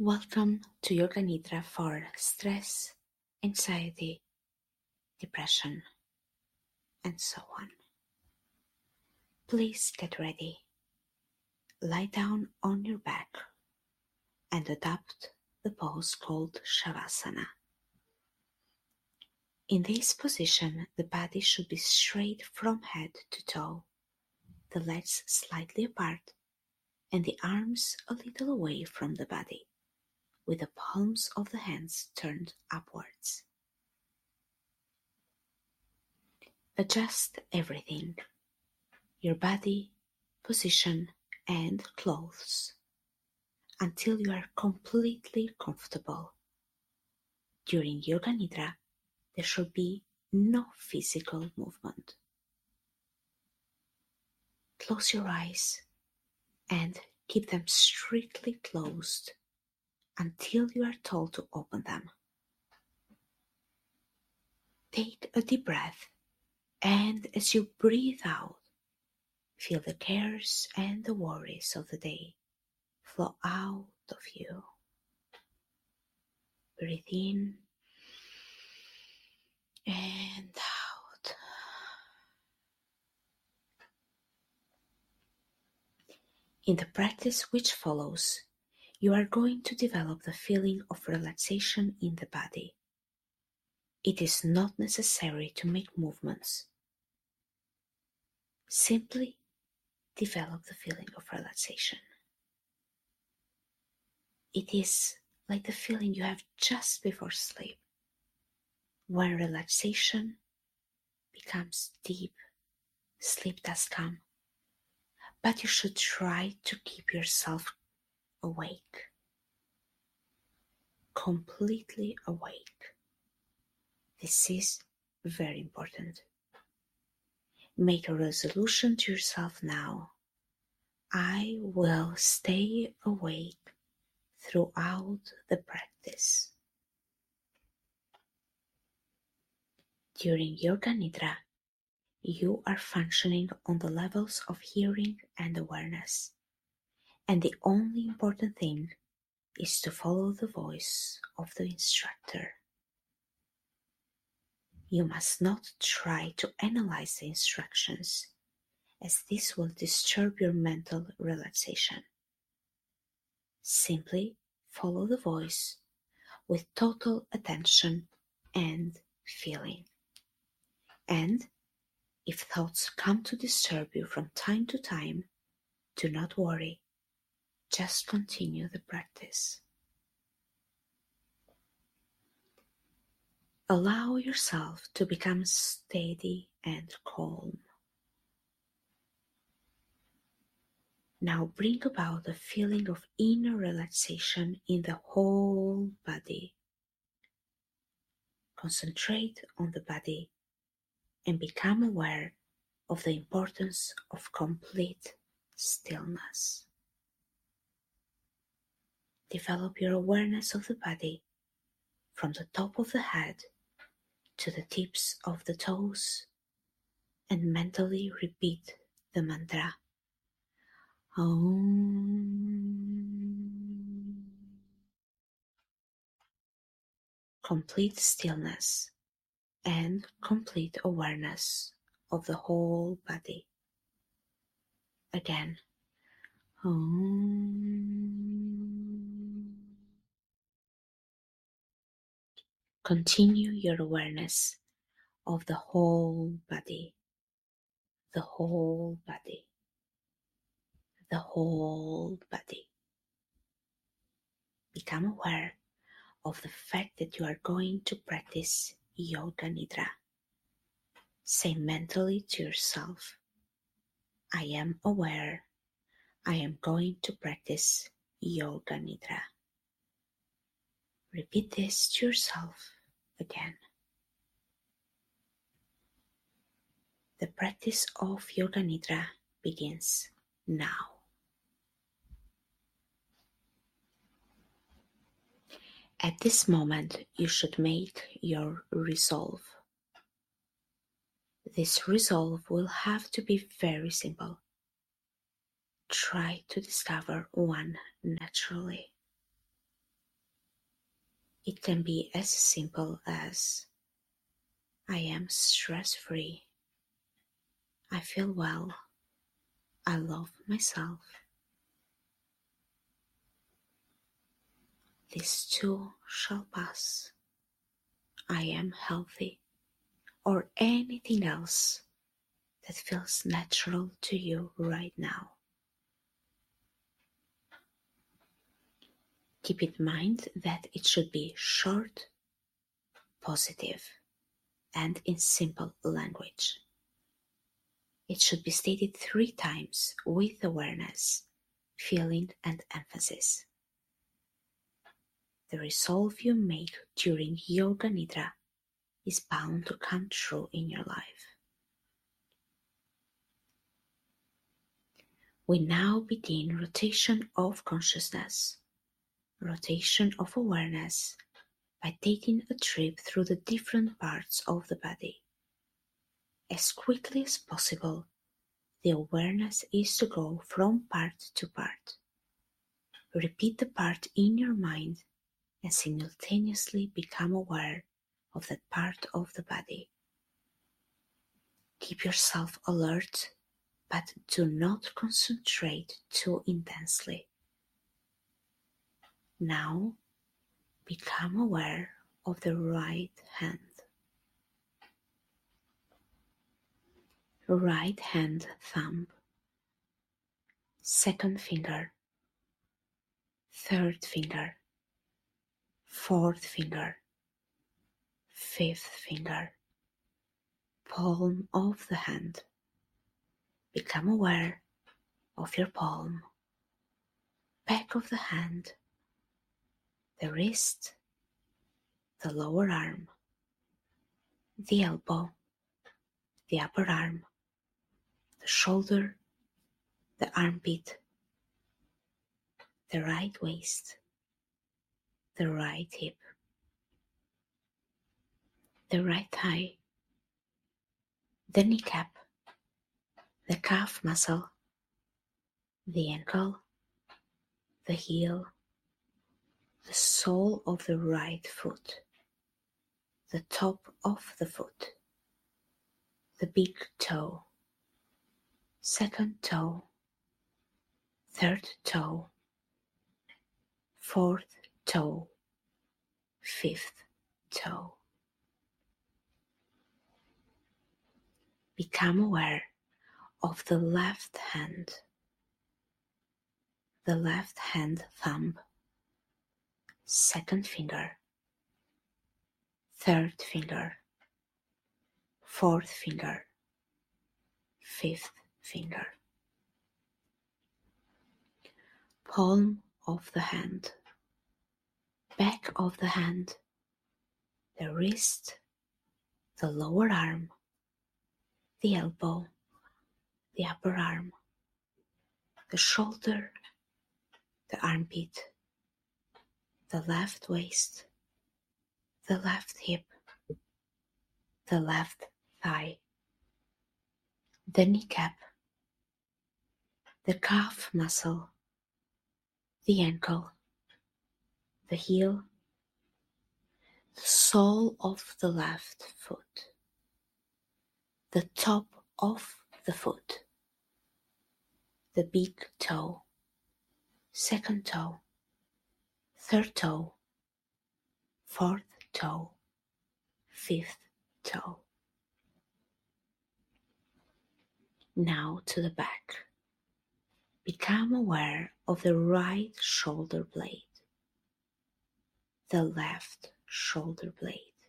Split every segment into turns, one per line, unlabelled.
Welcome to Yoga Nidra for stress, anxiety, depression, and so on. Please get ready. Lie down on your back and adopt the pose called Shavasana. In this position, the body should be straight from head to toe, the legs slightly apart, and the arms a little away from the body, with the palms of the hands turned upwards. Adjust everything your body, position, and clothes until you are completely comfortable. During Yoga Nidra, there should be no physical movement. Close your eyes and keep them strictly closed until you are told to open them. Take a deep breath and as you breathe out, feel the cares and the worries of the day flow out of you. Breathe in and out. In the practice which follows, you are going to develop the feeling of relaxation in the body. It is not necessary to make movements. Simply develop the feeling of relaxation. It is like the feeling you have just before sleep when relaxation becomes deep, sleep does come. But you should try to keep yourself awake, completely awake. This is very important. Make a resolution to yourself now. I will stay awake throughout the practice. During Yoga Nidra, you are functioning on the levels of hearing and awareness, and the only important thing is to follow the voice of the instructor. You must not try to analyze the instructions, as this will disturb your mental relaxation. Simply follow the voice with total attention and feeling. And if thoughts come to disturb you from time to time, do not worry. Just continue the practice. Allow yourself to become steady and calm. Now bring about a feeling of inner relaxation in the whole body. Concentrate on the body and become aware of the importance of complete stillness. Develop your awareness of the body from the top of the head to the tips of the toes and mentally repeat the mantra Om. Complete stillness and complete awareness of the whole body. Again. Continue your awareness of the whole body, the whole body, the whole body. Become aware of the fact that you are going to practice Yoga Nidra. Say mentally to yourself, I am aware I am going to practice Yoga Nidra. Repeat this to yourself again. The practice of Yoga Nidra begins now. At this moment you should make your resolve. This resolve will have to be very simple. Try to discover one naturally. It can be as simple as I am stress free. I feel well. I love myself. This too shall pass. I am healthy, or anything else that feels natural to you right now. Keep in mind that it should be short, positive, and in simple language. It should be stated three times with awareness, feeling, and emphasis. The resolve you make during Yoga Nidra is bound to come true in your life. We now begin rotation of consciousness, rotation of awareness by taking a trip through the different parts of the body. As quickly as possible, the awareness is to go from part to part. Repeat the part in your mind and simultaneously become aware of that part of the body. Keep yourself alert, but do not concentrate too intensely. Now, become aware of the right hand. Right hand thumb, second finger, third finger, fourth finger, fifth finger, palm of the hand. Become aware of your palm, back of the hand, the wrist, the lower arm, the elbow, the upper arm, the shoulder, the armpit, the right waist, the right hip, the right thigh, the kneecap, the calf muscle, the ankle, the heel, the sole of the right foot, the top of the foot, the big toe, second toe, third toe, fourth toe, fifth toe. Become aware of the left hand, the left hand thumb, second finger, third finger, fourth finger, fifth finger. Palm of the hand back of the hand, the wrist, the lower arm, the elbow, the upper arm, the shoulder, the armpit, the left waist, the left hip, the left thigh, the kneecap, the calf muscle, the ankle, the heel, the sole of the left foot, the top of the foot, the big toe, second toe, third toe, fourth toe, fifth toe. Now to the back. Become aware of the right shoulder blade. The left shoulder blade,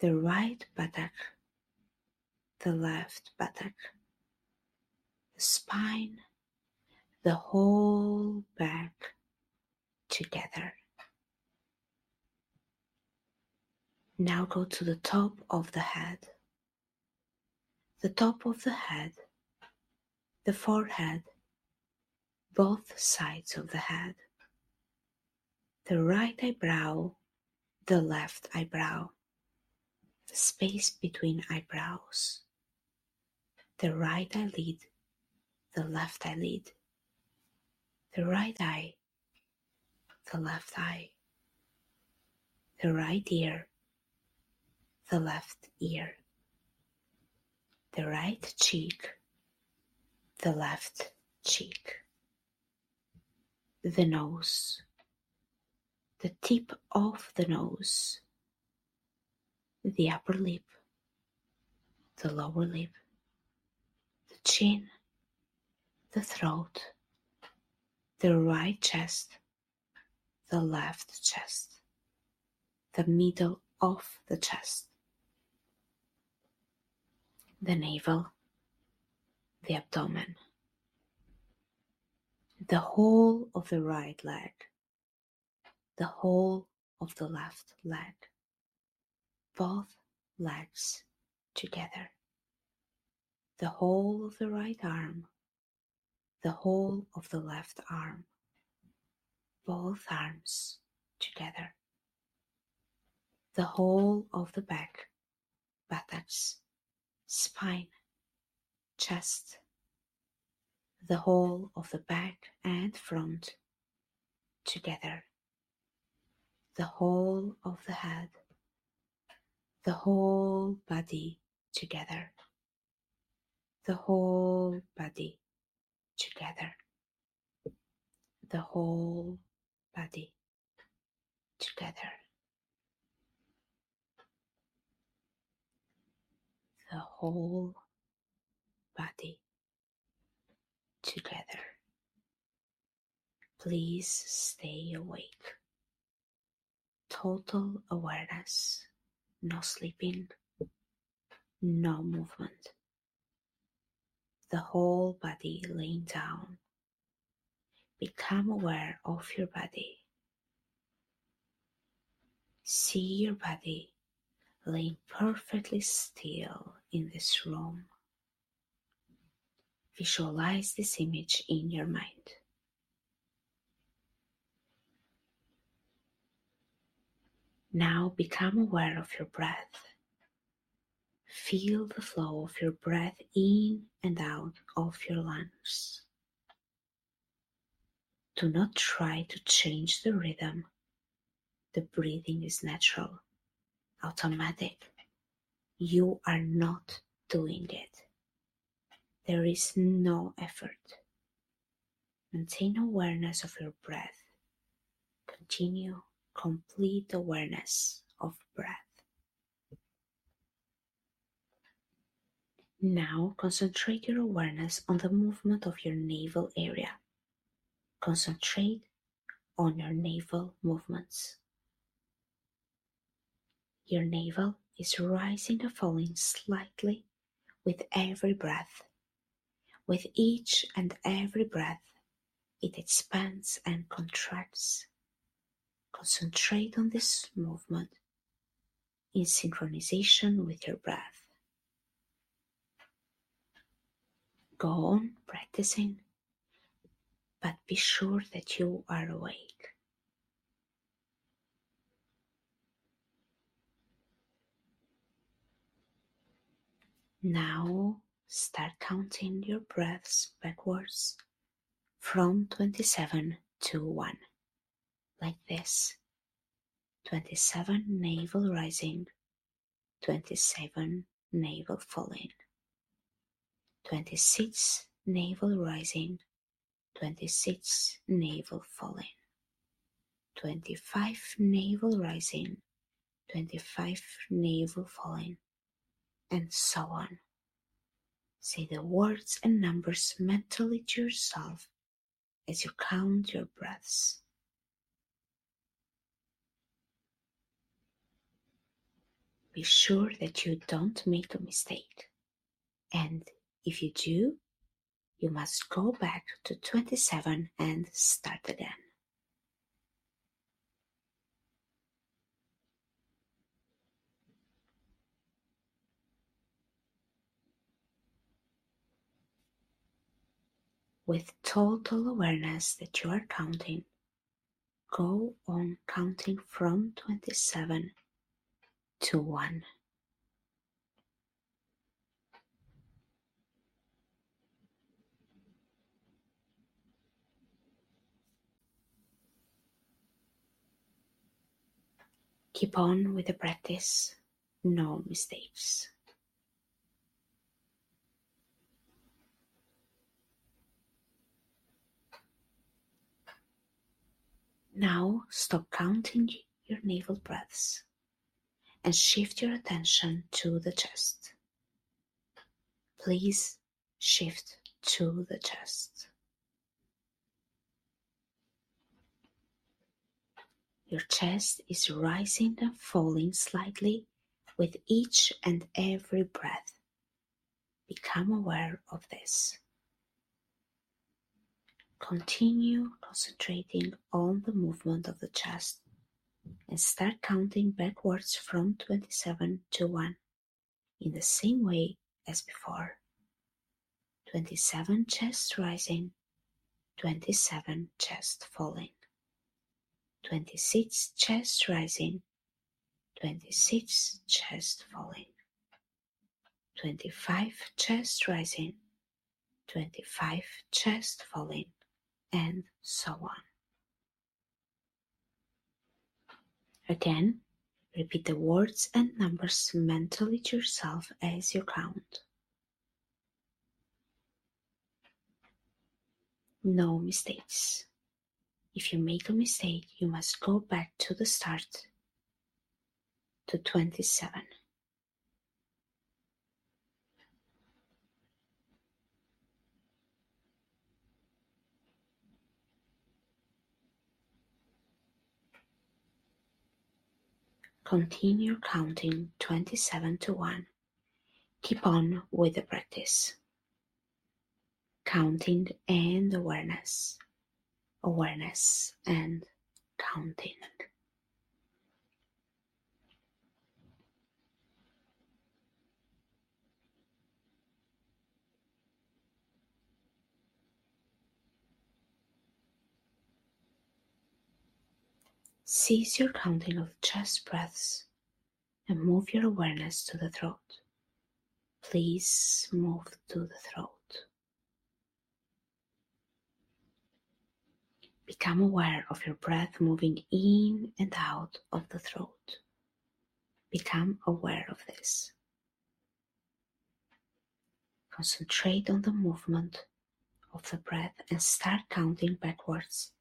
the right buttock, the left buttock, the spine, the whole back together. Now go to the top of the head, the top of the head, the forehead, both sides of the head. The right eyebrow, the left eyebrow, the space between eyebrows, the right eyelid, the left eyelid, the right eye, the left eye, the right ear, the left ear, the right cheek, the left cheek, the nose, the tip of the nose, the upper lip, the lower lip, the chin, the throat, the right chest, the left chest, the middle of the chest, the navel, the abdomen, the whole of the right leg, the whole of the left leg, both legs together, the whole of the right arm, the whole of the left arm, both arms together, the whole of the back, buttocks, spine, chest, the whole of the back and front together, the whole of the head, the whole body together, the whole body together, the whole body together. The whole body together. Please stay awake. Total awareness, no sleeping, no movement. The whole body laying down. Become aware of your body. See your body laying perfectly still in this room. Visualize this image in your mind. Now become aware of your breath. Feel the flow of your breath in and out of your lungs. Do not try to change the rhythm. The breathing is natural, automatic. You are not doing it. There is no effort. Maintain awareness of your breath. Continue complete awareness of breath. Now concentrate your awareness on the movement of your navel area. Concentrate on your navel movements. Your navel is rising and falling slightly with every breath. With each and every breath, it expands and contracts. Concentrate on this movement in synchronization with your breath. Go on practicing, but be sure that you are awake. Now start counting your breaths backwards from 27 to 1 like this. 27 navel rising, 27 navel falling, 26 navel rising, 26 navel falling, 25 navel rising, 25 navel falling, and so on. Say the words and numbers mentally to yourself as you count your breaths. be sure that you don't make a mistake. And if you do, you must go back to 27 and start again. With total awareness that you are counting, go on counting from 27 to one. Keep on with the practice, no mistakes. Now stop counting your navel breaths and shift your attention to the chest. Please shift to the chest. Your chest is rising and falling slightly with each and every breath. Become aware of this. Continue concentrating on the movement of the chest and start counting backwards from 27 to 1 in the same way as before. 27 chest rising, 27 chest falling. 26 chest rising, 26 chest falling, 25 chest rising, 25 chest falling, and so on. Again, repeat the words and numbers mentally to yourself as you count. No mistakes. If you make a mistake, you must go back to the start to 27. Continue counting 27 to 1. Keep on with the practice. Counting and awareness awareness and counting. Cease your counting of chest breaths and move your awareness to the throat. Please move to the throat. Become aware of your breath moving in and out of the throat. Become aware of this. Concentrate on the movement of the breath and start counting backwards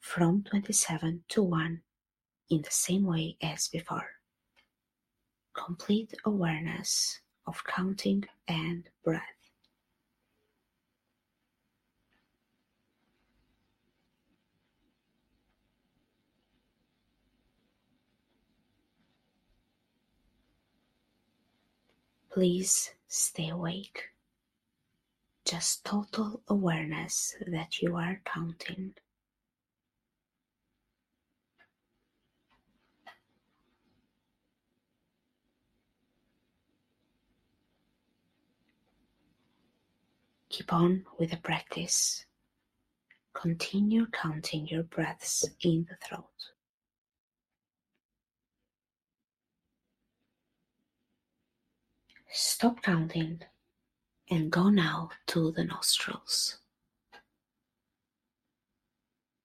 from 27 to 1 in the same way as before. Complete awareness of counting and breath. Please stay awake. Just total awareness that you are counting. Keep on with the practice. Continue counting your breaths in the throat. Stop counting and go now to the nostrils.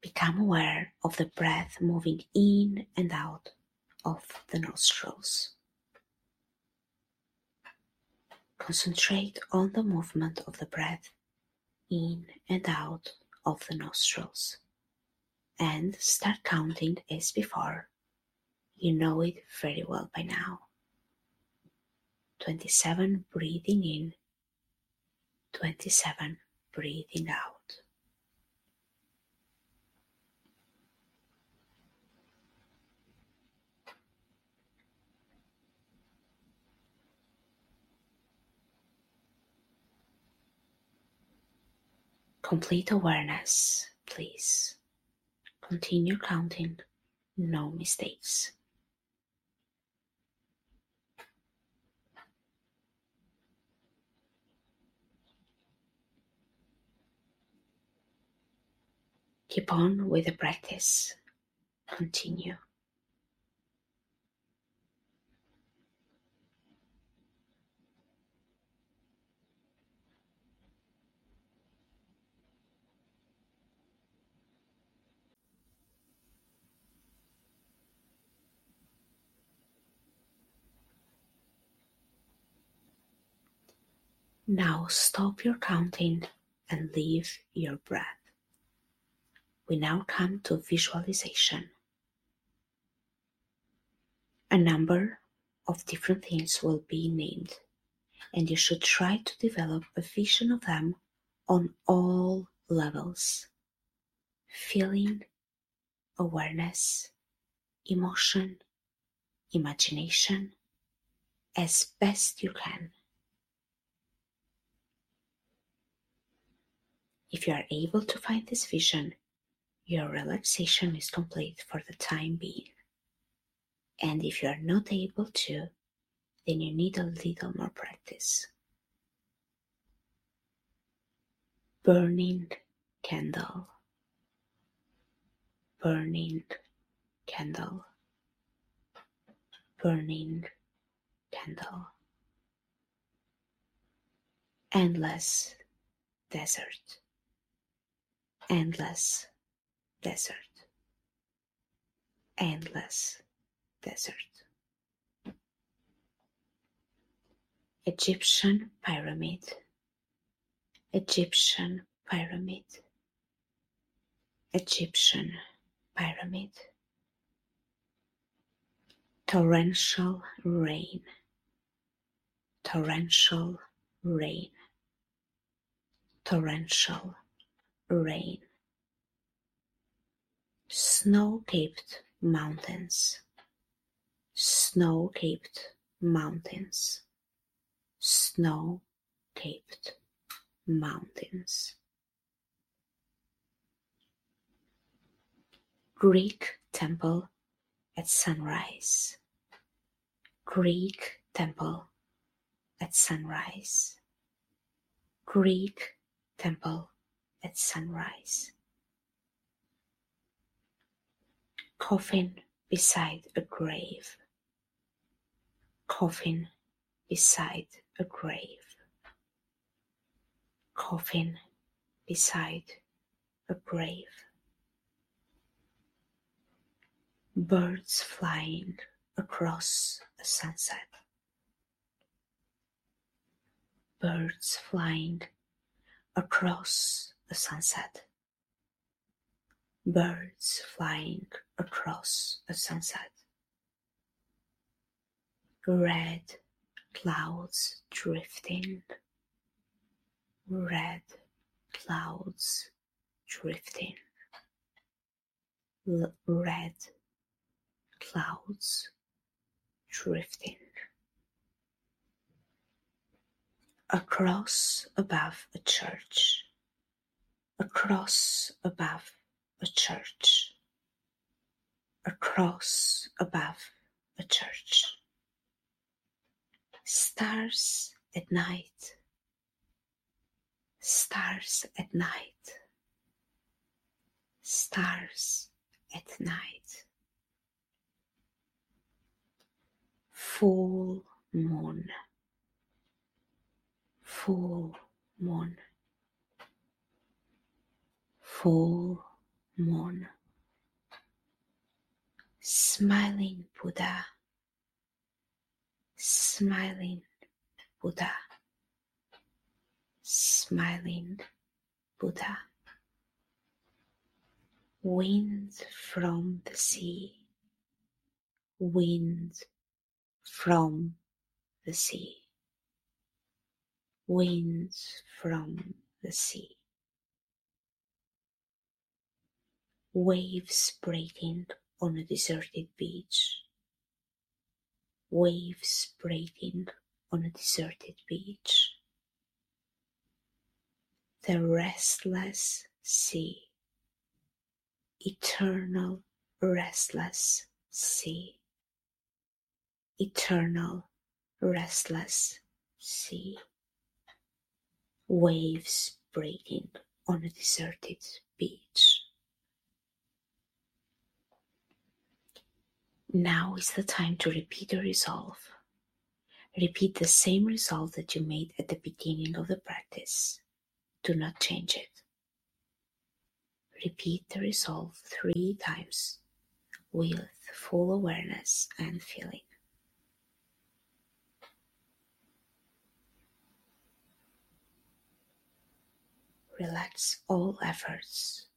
Become aware of the breath moving in and out of the nostrils. Concentrate on the movement of the breath in and out of the nostrils and start counting as before. You know it very well by now. 27 breathing in, 27 breathing out. Complete awareness, please. Continue counting, no mistakes. Keep on with the practice. Continue. Now stop your counting and leave your breath. We now come to visualization. A number of different things will be named, and you should try to develop a vision of them on all levels feeling, awareness, emotion, imagination as best you can. If you are able to find this vision, your relaxation is complete for the time being. And if you are not able to, then you need a little more practice. Burning candle, burning candle, burning candle. Endless desert, endless desert, endless desert. Egyptian pyramid, Egyptian pyramid, Egyptian pyramid. Torrential rain, torrential rain, torrential rain. Snow-capped mountains, snow-capped mountains, snow-capped mountains. Greek temple at sunrise. Greek temple at sunrise. Greek temple at sunrise. Coffin beside a grave. Coffin beside a grave. Coffin beside a grave. Birds flying across a sunset. Birds flying across a sunset. Birds flying across a sunset. Red clouds drifting. Red clouds drifting. L- red clouds drifting. Across above a church. Across above a church. Across above a church. Stars at night. Stars at night. Stars at night. Full moon. Full moon. Full moon. Smiling Buddha. Smiling Buddha. Smiling Buddha. Wind from the sea. Wind from the sea. Winds from the sea. Waves breaking on a deserted beach. Waves breaking on a deserted beach. The restless sea. Eternal restless sea. Eternal restless sea. Waves breaking on a deserted beach. Now is the time to repeat the resolve. Repeat the same resolve that you made at the beginning of the practice. Do not change it. Repeat the resolve three times with full awareness and feeling. Relax all efforts.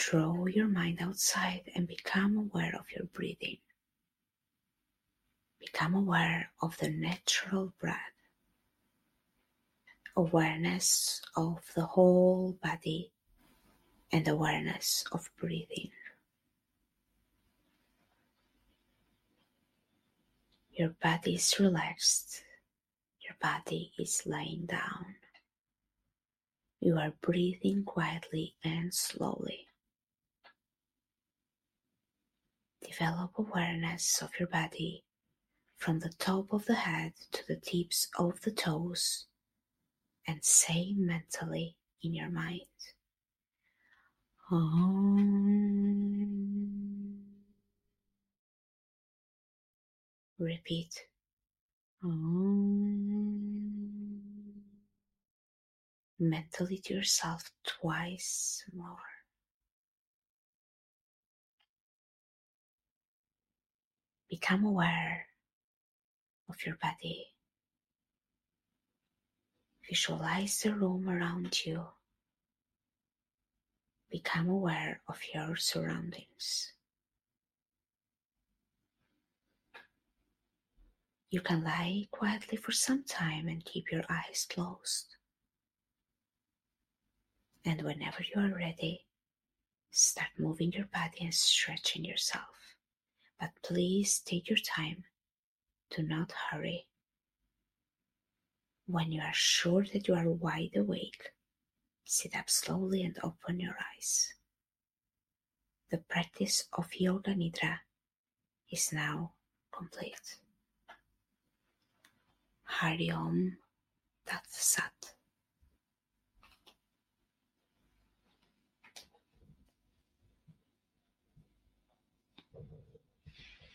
Draw your mind outside and become aware of your breathing. Become aware of the natural breath. Awareness of the whole body and awareness of breathing. Your body is relaxed. Your body is lying down. You are breathing quietly and slowly. Develop awareness of your body from the top of the head to the tips of the toes and say mentally in your mind Om. Repeat Om. Mentally to yourself twice more. Become aware of your body. Visualize the room around you. Become aware of your surroundings. You can lie quietly for some time and keep your eyes closed. And whenever you are ready, start moving your body and stretching yourself. But please take your time. Do not hurry. When you are sure that you are wide awake, sit up slowly and open your eyes. The practice of Yoga Nidra is now complete. Hari Om Tat Sat.